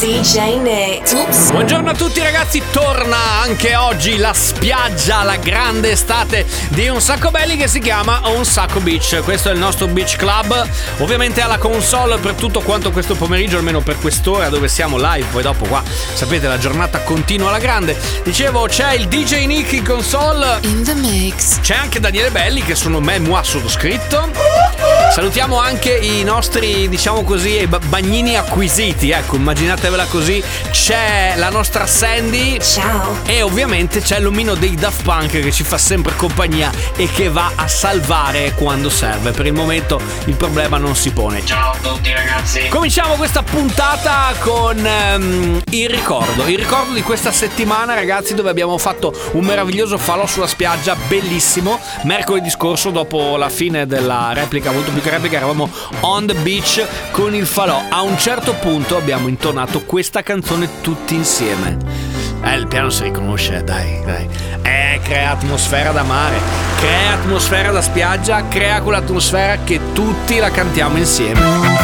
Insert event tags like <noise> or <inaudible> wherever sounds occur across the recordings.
DJ Nick. Oops. Buongiorno a tutti ragazzi, torna anche oggi la spiaggia, la grande estate di Un Sacco Belli che si chiama Un Sacco Beach. Questo è il nostro beach club, ovviamente alla console per tutto quanto questo pomeriggio, almeno per quest'ora dove siamo live, poi dopo qua sapete la giornata continua alla grande. Dicevo c'è il DJ Nick in console, In the mix. c'è anche Daniele Belli che sono me, moi sottoscritto. Salutiamo anche i nostri, diciamo così, ba- bagnini acquisiti, ecco, immaginatevela così. C'è la nostra Sandy Ciao. e ovviamente c'è l'omino dei Daft Punk che ci fa sempre compagnia e che va a salvare quando serve. Per il momento il problema non si pone. Ciao a tutti ragazzi. Cominciamo questa puntata con ehm, il ricordo, il ricordo di questa settimana ragazzi dove abbiamo fatto un meraviglioso falò sulla spiaggia, bellissimo, mercoledì scorso dopo la fine della replica, molto più che replica, eravamo on the beach con il falò, a un certo punto abbiamo intonato questa canzone tutti insieme. Eh, il piano si riconosce, dai, dai. Eh, crea atmosfera da mare, crea atmosfera da spiaggia, crea quell'atmosfera che tutti la cantiamo insieme.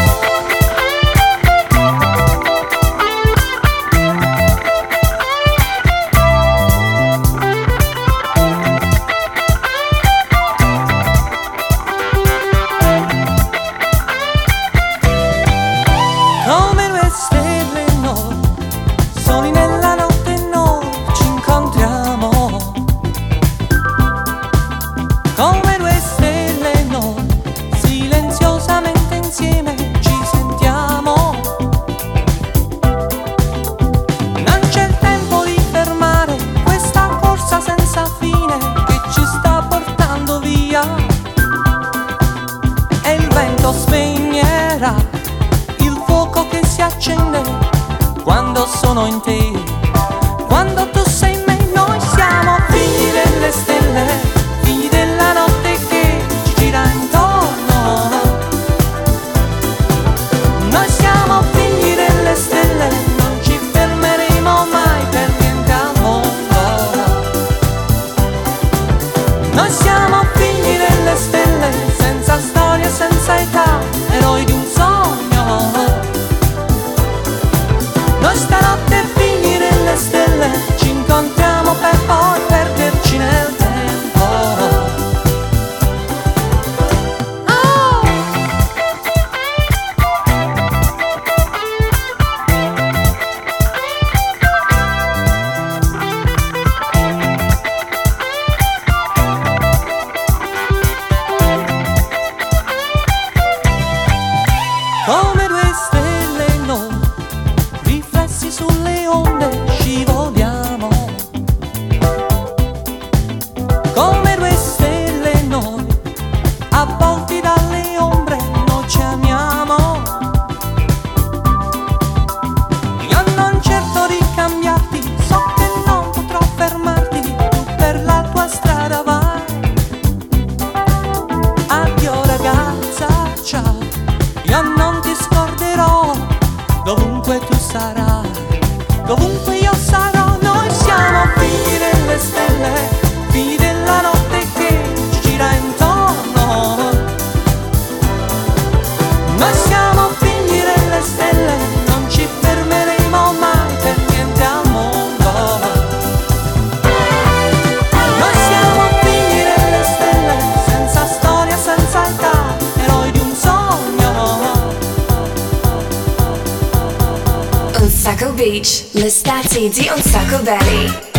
Sacco Beach. L'estate di Un Sacco Belly.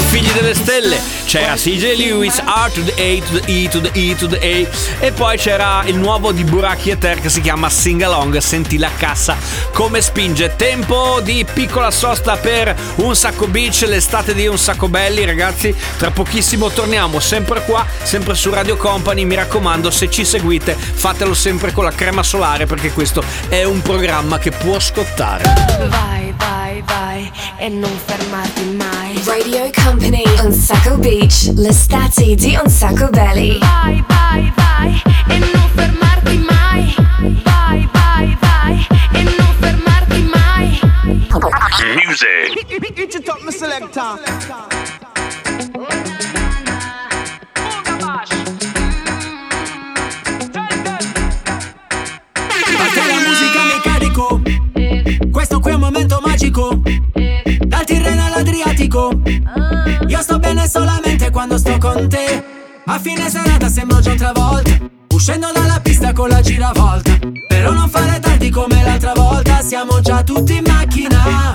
Sorrenti, Figli delle Stelle, c'era CJ Lewis, R to the A to the E to the E to the A e poi c'era il nuovo di Buracchi e Ter che si chiama Sing Along, senti la cassa come spinge. Tempo di piccola sosta per Un Sacco Beach, l'estate di Un Sacco Belli ragazzi, tra pochissimo torniamo sempre qua, sempre su Radio Company, mi raccomando se ci seguite fatelo sempre con la crema solare perché questo è un programma che può scottare. Vai, vai, vai e non fermarti mai. Radio Company on Sacco Beach, l'estate di Un Sacco Belly. Vai, vai, vai e non fermarti mai. Vai, vai, vai e non fermarti mai. Parte la musica mi carico Questo qui è un momento magico Dal Tirreno all'Adriatico Io sto bene solamente quando sto con te A fine serata sembro già un'altra volta Uscendo dalla pista con la giravolta Però non fare tardi come l'altra volta Siamo già tutti in macchina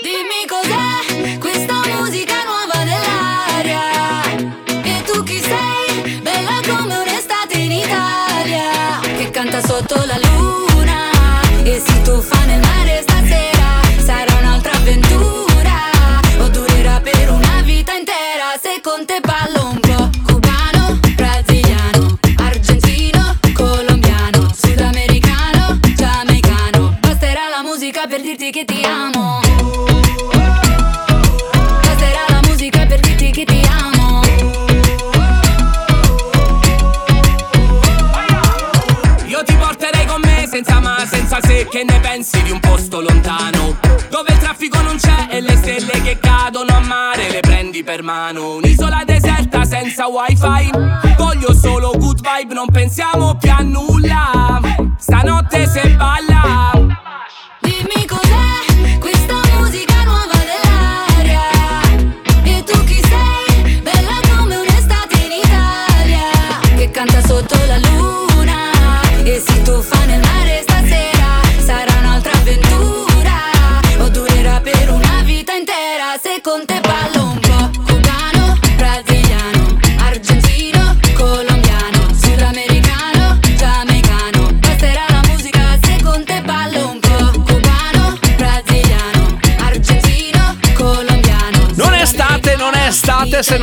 Dimmi cos'è questa musica nuova nell'aria. E tu chi sei? Bella come un'estate in Italia. Che canta sotto la luna. E si tuffa nel mare Comencemos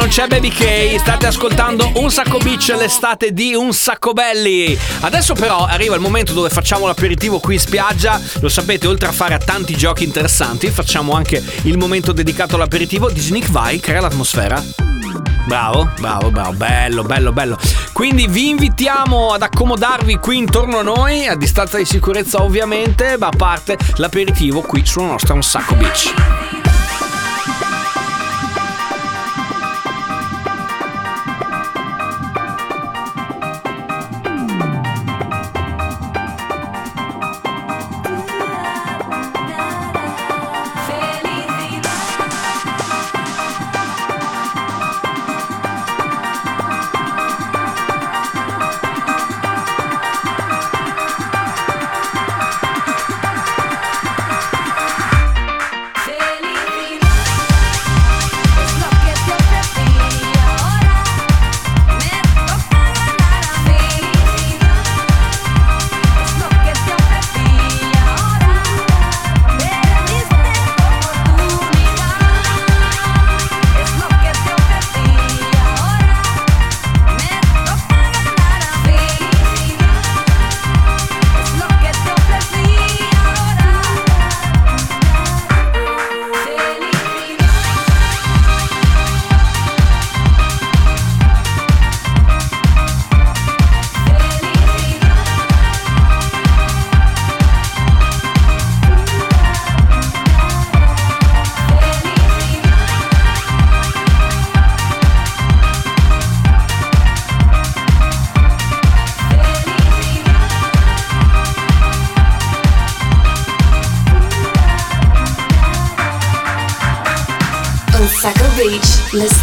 non c'è Baby K. State ascoltando Un Sacco Beach, l'estate di Un Sacco Belli. Adesso però arriva il momento dove facciamo l'aperitivo qui in spiaggia. Lo sapete, oltre a fare tanti giochi interessanti, facciamo anche il momento dedicato all'aperitivo di Sneak Vai, crea l'atmosfera. Bravo, bravo, bravo, bello, bello, bello. Quindi vi invitiamo ad accomodarvi qui intorno a noi, a distanza di sicurezza ovviamente, ma a parte l'aperitivo qui sulla nostra Un Sacco Beach.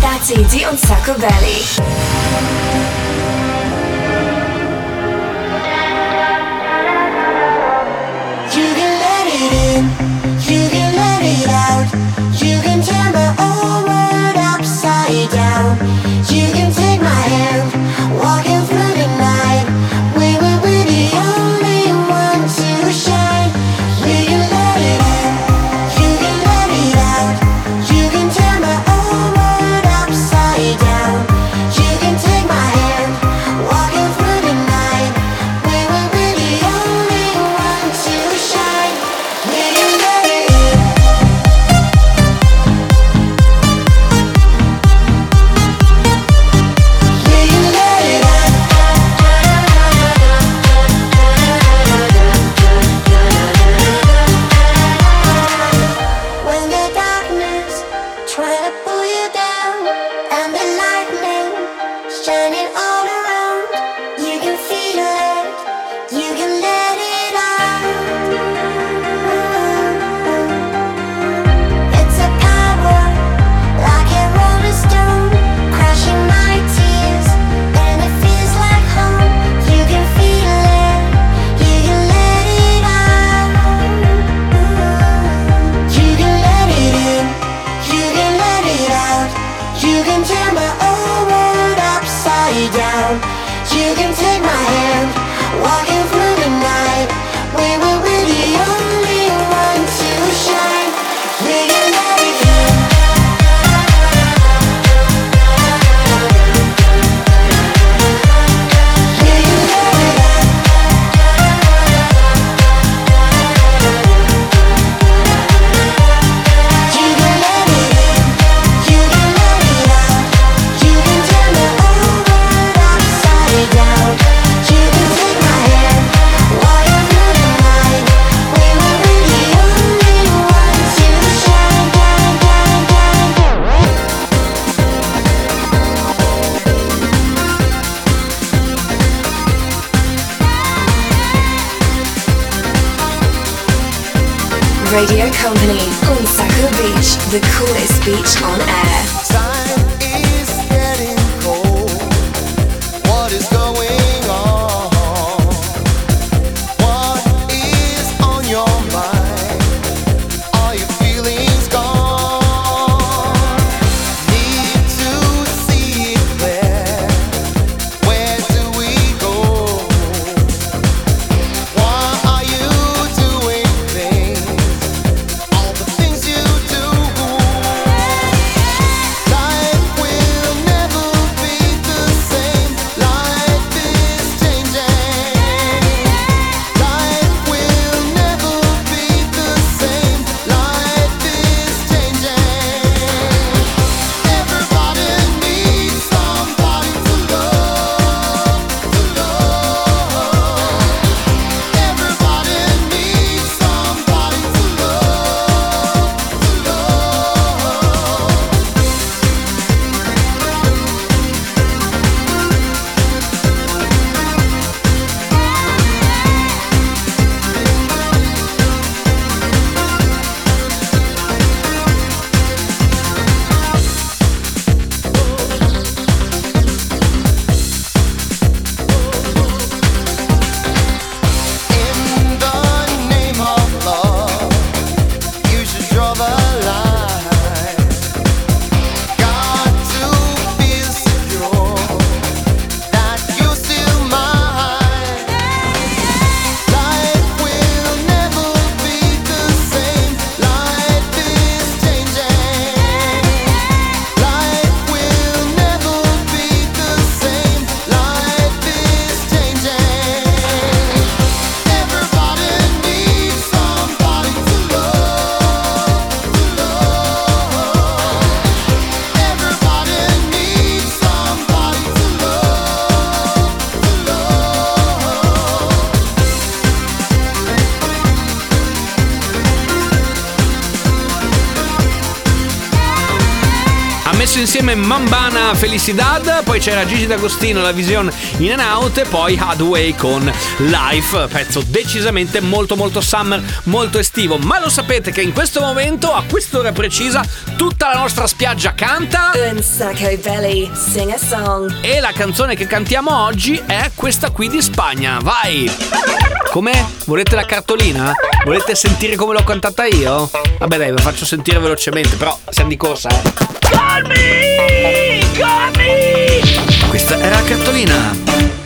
Beach. L'estate di Un Sacco Belly. Insieme Mambana Felicidad, poi c'era Gigi D'Agostino, la Vision in and out e poi Hadway con Life, pezzo decisamente molto molto summer, molto estivo. Ma lo sapete che in questo momento, a quest'ora precisa, tutta la nostra spiaggia canta song. e la canzone che cantiamo oggi è questa qui di Spagna. Vai! Com'è? Volete la cartolina? Volete sentire come l'ho cantata io? Vabbè dai, ve la faccio sentire velocemente, però siamo di corsa, eh. Calmi! Calmi! Questa era la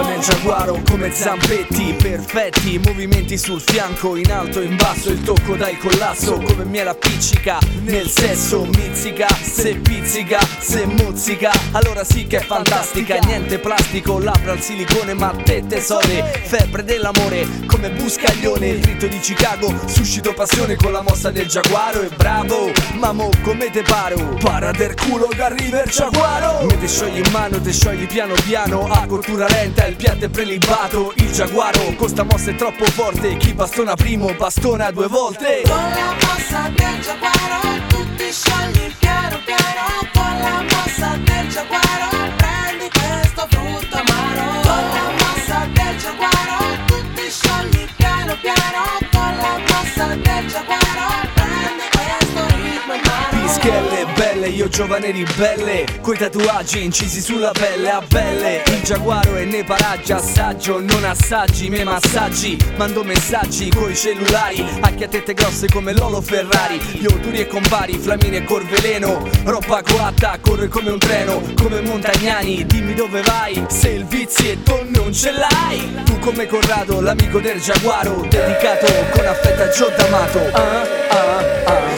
mossa del giaguaro come zampetti perfetti Movimenti sul fianco, in alto, in basso Il tocco dal collasso come miele appiccica Nel sesso mizzica, se pizzica, se mozzica Allora sì che è fantastica, niente plastico Labbra al silicone ma te tesore Febbre dell'amore come buscaglione Il rito di Chicago, suscito passione con la mossa del giaguaro E bravo, mamo come te paro Para del culo che arriva il giaguaro Me te sciogli in mano, te sciogli piano piano A cottura lenta, il piatto è prelibato Il giaguaro, con sta mossa è troppo forte Chi bastona primo, bastona due volte. Con la mossa del giaguaro tu sciogli piano piano. Con la mossa del giaguaro Pischelle belle, io giovane ribelle Coi tatuaggi incisi sulla pelle a belle. Il giaguaro è nei paraggi, assaggio, non assaggi Me massaggi, mando messaggi coi cellulari a tette grosse come Lolo Ferrari Io duri e compari, flamini e corveleno Roba coatta, corre come un treno Come Montagnani, dimmi dove vai Se il vizietto non ce l'hai. Tu come Corrado, l'amico del giaguaro Dedicato con affetto a Gio D'Amato. Ah, ah, ah.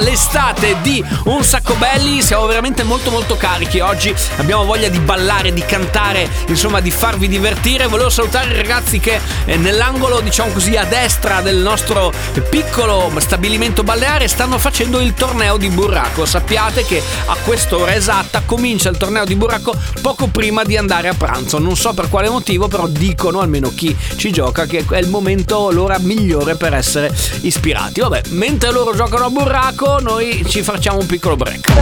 L'estate di Un Sacco Belli, siamo veramente molto molto carichi oggi, abbiamo voglia di ballare, di cantare, insomma di farvi divertire. Volevo salutare i ragazzi che eh, nell'angolo, diciamo così, a destra del nostro piccolo stabilimento balneare stanno facendo il torneo di burraco. Sappiate che a quest'ora esatta comincia il torneo di burraco poco prima di andare a pranzo. Non so per quale motivo, però dicono, almeno chi ci gioca, che è il momento, l'ora migliore per essere ispirati. Vabbè, mentre loro giocano a burraco, noi ci facciamo un piccolo break.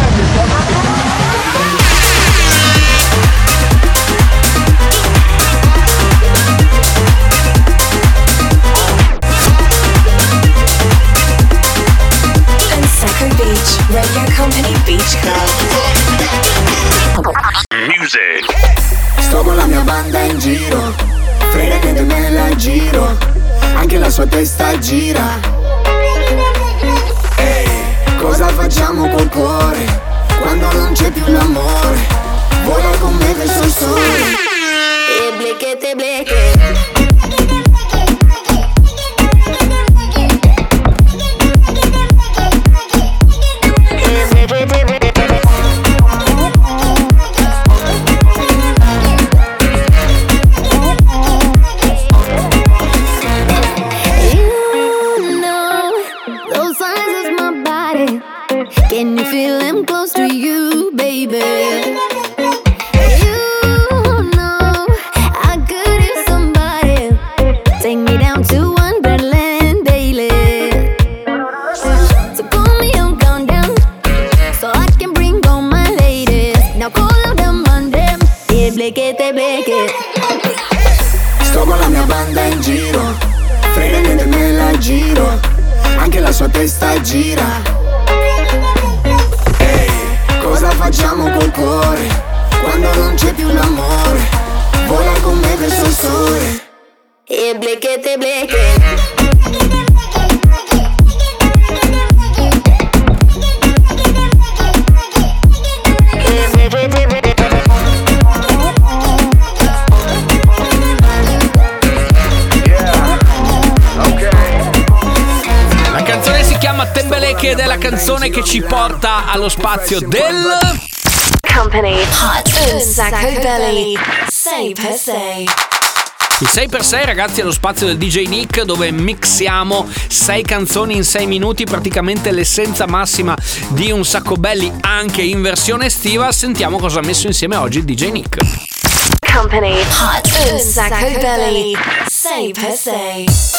Unsaco Beach, Radio Company Beach Club. Sto con la mia banda in giro Frega che me la giro Anche la sua testa gira cosa facciamo col cuore Quando non c'è più l'amore Vola con me verso il sole E blequete, bleque. canzone che ci porta allo spazio del... Company. Hot. Un Sacco Belly Sei per sei. Il 6x6 ragazzi è lo spazio del DJ Nick dove mixiamo 6 canzoni in 6 minuti, praticamente l'essenza massima di un sacco belli anche in versione estiva. Sentiamo cosa ha messo insieme oggi il DJ Nick. Company. Hot. Un Sacco Belly 6x6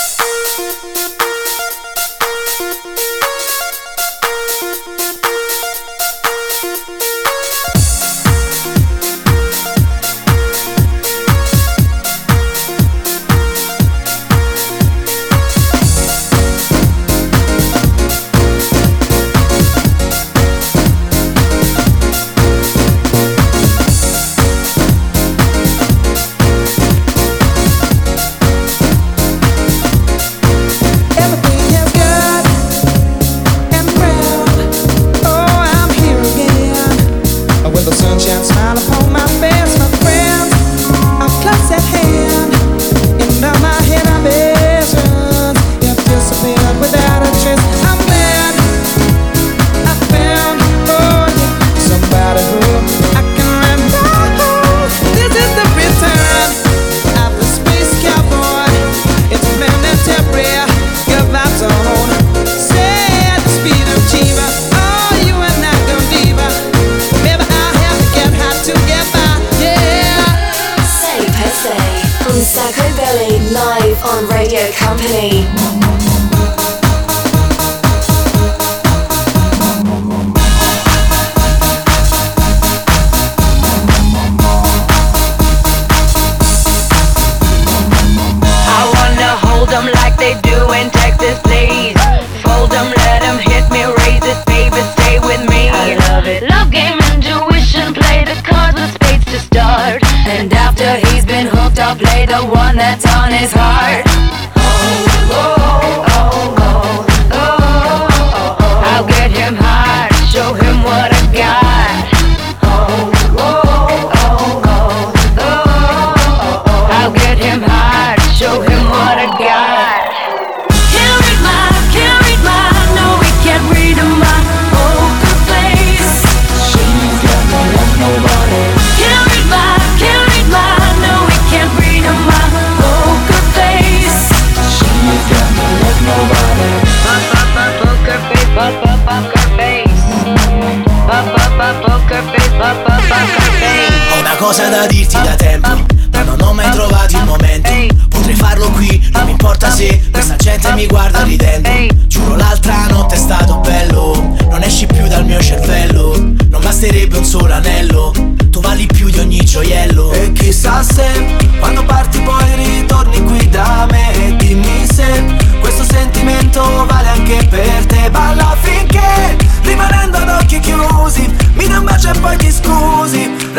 qualcosa da dirti da tempo. Ma non ho mai trovato il momento. Potrei farlo qui, non mi importa se Questa gente mi guarda ridendo.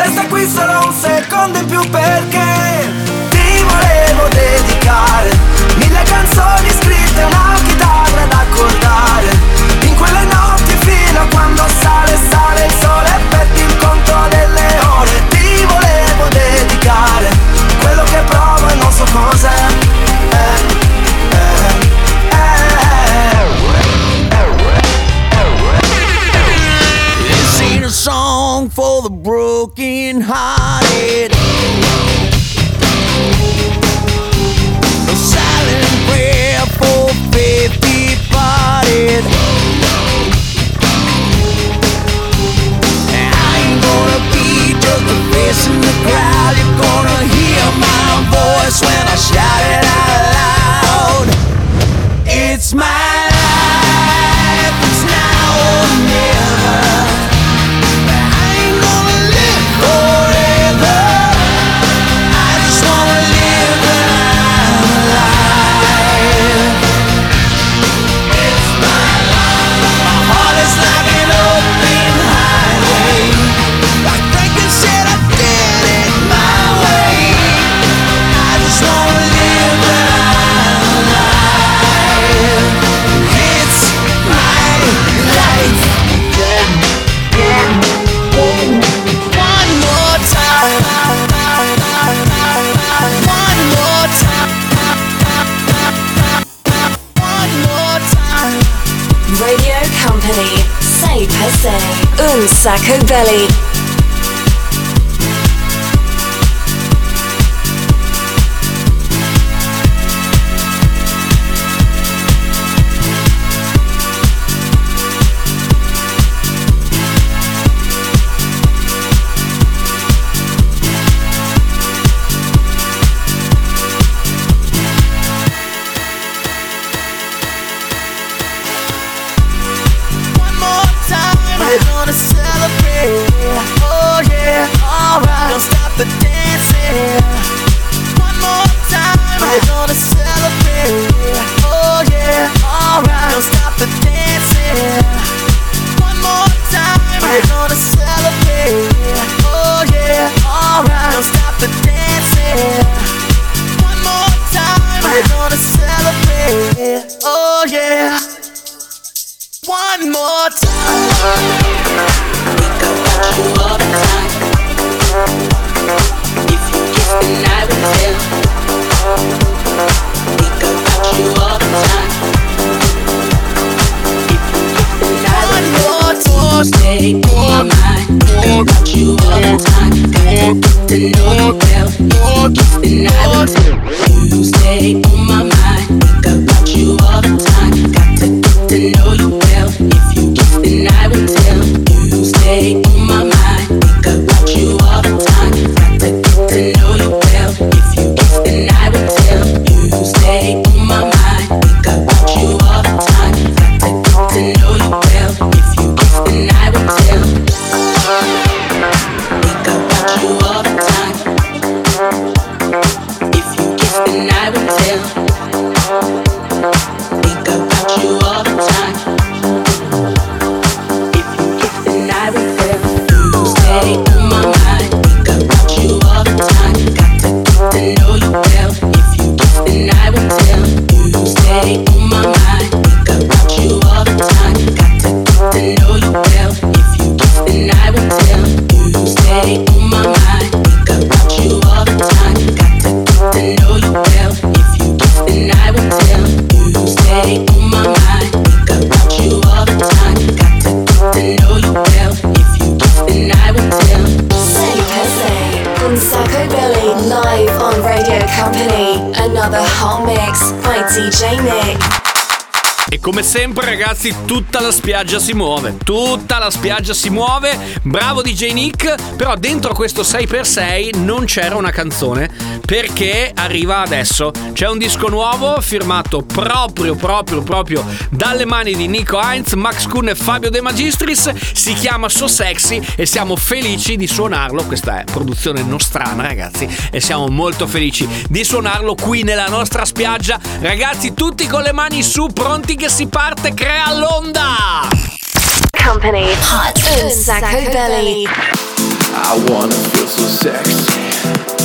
La sequenza non sei. Sacco Belly. Sempre ragazzi tutta la spiaggia si muove, tutta la spiaggia si muove, bravo DJ Nick, però dentro questo 6x6 non c'era una canzone perché arriva adesso, c'è un disco nuovo firmato proprio proprio proprio dalle mani di Nico Heinz, Max Kuhn e Fabio De Magistris, si chiama So Sexy e siamo felici di suonarlo, questa è produzione nostrana ragazzi e siamo molto felici di suonarlo qui nella nostra spiaggia, ragazzi tutti con le mani su, pronti che si parte, crea l'onda! Company. Hot. Sacco belly. I wanna feel so sexy.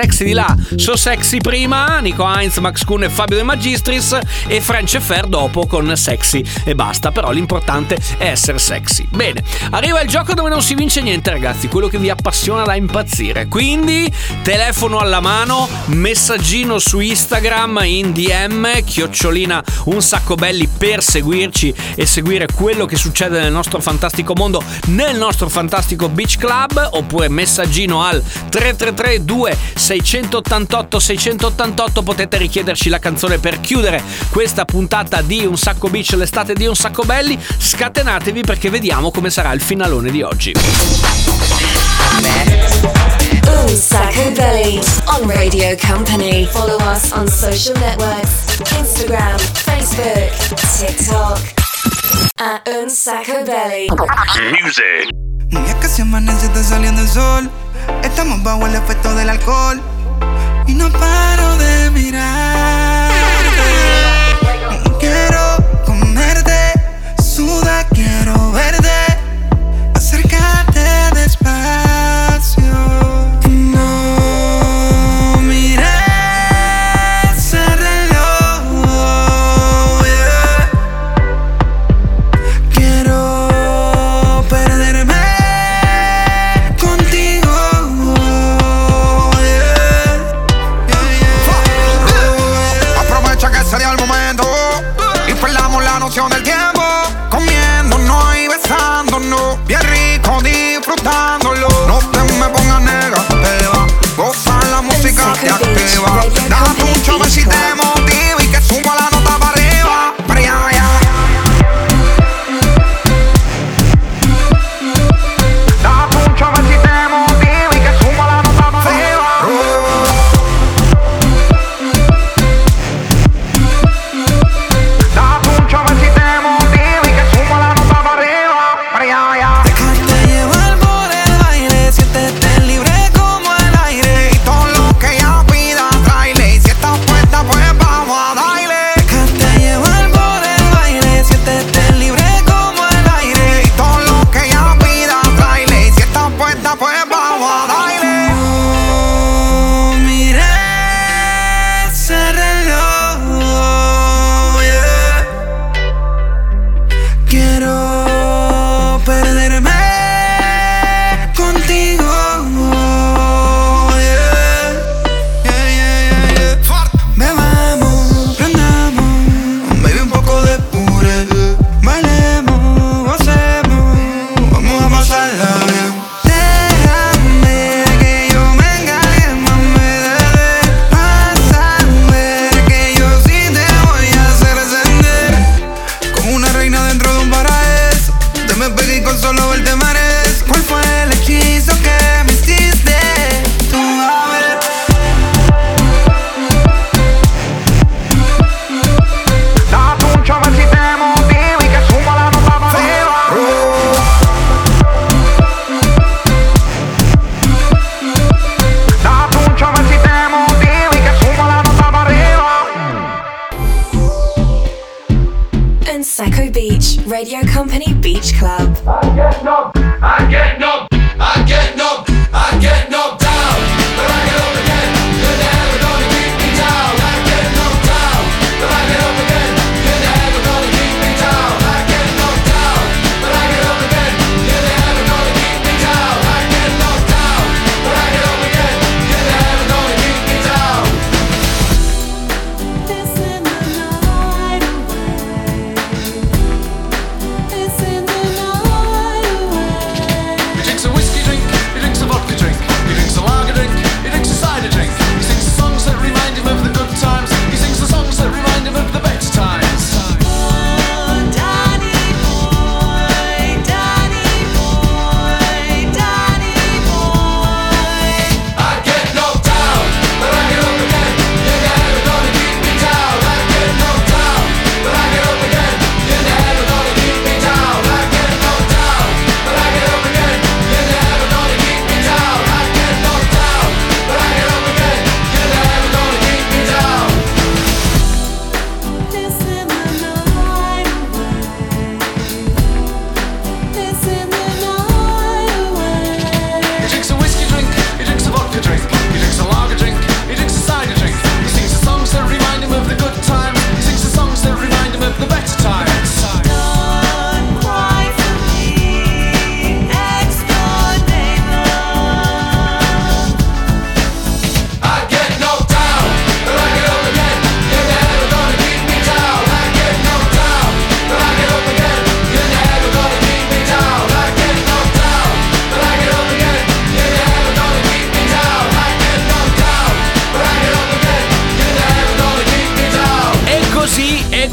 sexy di là, so sexy prima, Nico Heinz, Max Kuhn e Fabio De Magistris e France Fair dopo con sexy e basta, però l'importante è essere sexy. Bene, arriva il gioco dove non si vince niente ragazzi, quello che vi appassiona da impazzire, quindi telefono alla mano, messaggino su Instagram in DM, chiocciolina un sacco belli per seguirci e seguire quello che succede nel nostro fantastico mondo, nel nostro fantastico beach club, oppure messaggino al 333 2 688 688 potete richiederci la canzone per chiudere questa puntata di Un sacco beach, l'estate di Un sacco belli. Scatenatevi perché vediamo come sarà il finalone di oggi. Un sacco belli on Radio Company. Follow us on social networks: Instagram, Facebook, TikTok. At Un sacco belli. Music. Y es que si amanece está saliendo el sol, estamos bajo el efecto del alcohol. Y no paro de mirar.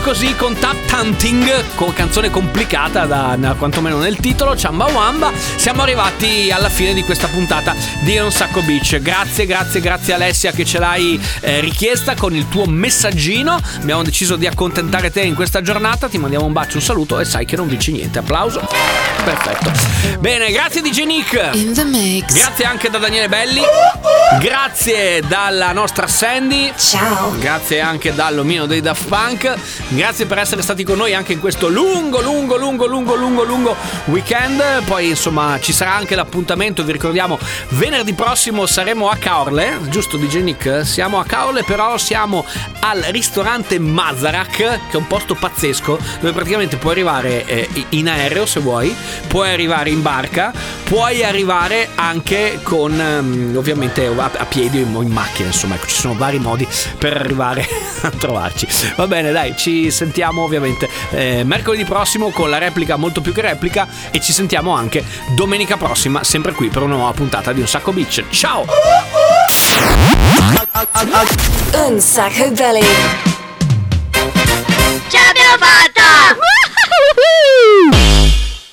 Così con Tap Tanting, con canzone complicata da quantomeno nel titolo, Chamba Wamba, siamo arrivati alla fine di questa puntata di Un Sacco Beach. Grazie, grazie, grazie Alessia che ce l'hai eh, richiesta con il tuo messaggino. Abbiamo deciso di accontentare te in questa giornata. Ti mandiamo un bacio, un saluto e sai che non vinci niente. Applauso. Perfetto. Bene, grazie DJ Nick. In the mix. Grazie anche da Daniele Belli. Grazie dalla nostra Sandy. Ciao. Grazie anche dall'omino dei Daft Punk. Grazie per essere stati con noi anche in questo lungo, lungo, lungo, lungo, lungo, lungo weekend. Poi insomma ci sarà anche l'appuntamento, vi ricordiamo, venerdì prossimo saremo a Caorle, giusto DJ Nick? Siamo a Caorle, però siamo al ristorante Mazarak, che è un posto pazzesco, dove praticamente puoi arrivare eh, in aereo se vuoi, puoi arrivare in barca, puoi arrivare anche con ehm, ovviamente a, a piedi o in, in macchina, insomma, ecco, ci sono vari modi per arrivare <laughs> a trovarci. Va bene, dai, sentiamo ovviamente eh, mercoledì prossimo con la replica molto più che replica e ci sentiamo anche domenica prossima, sempre qui per una nuova puntata di Un Sacco Beach. Ciao! Un Sacco Belly.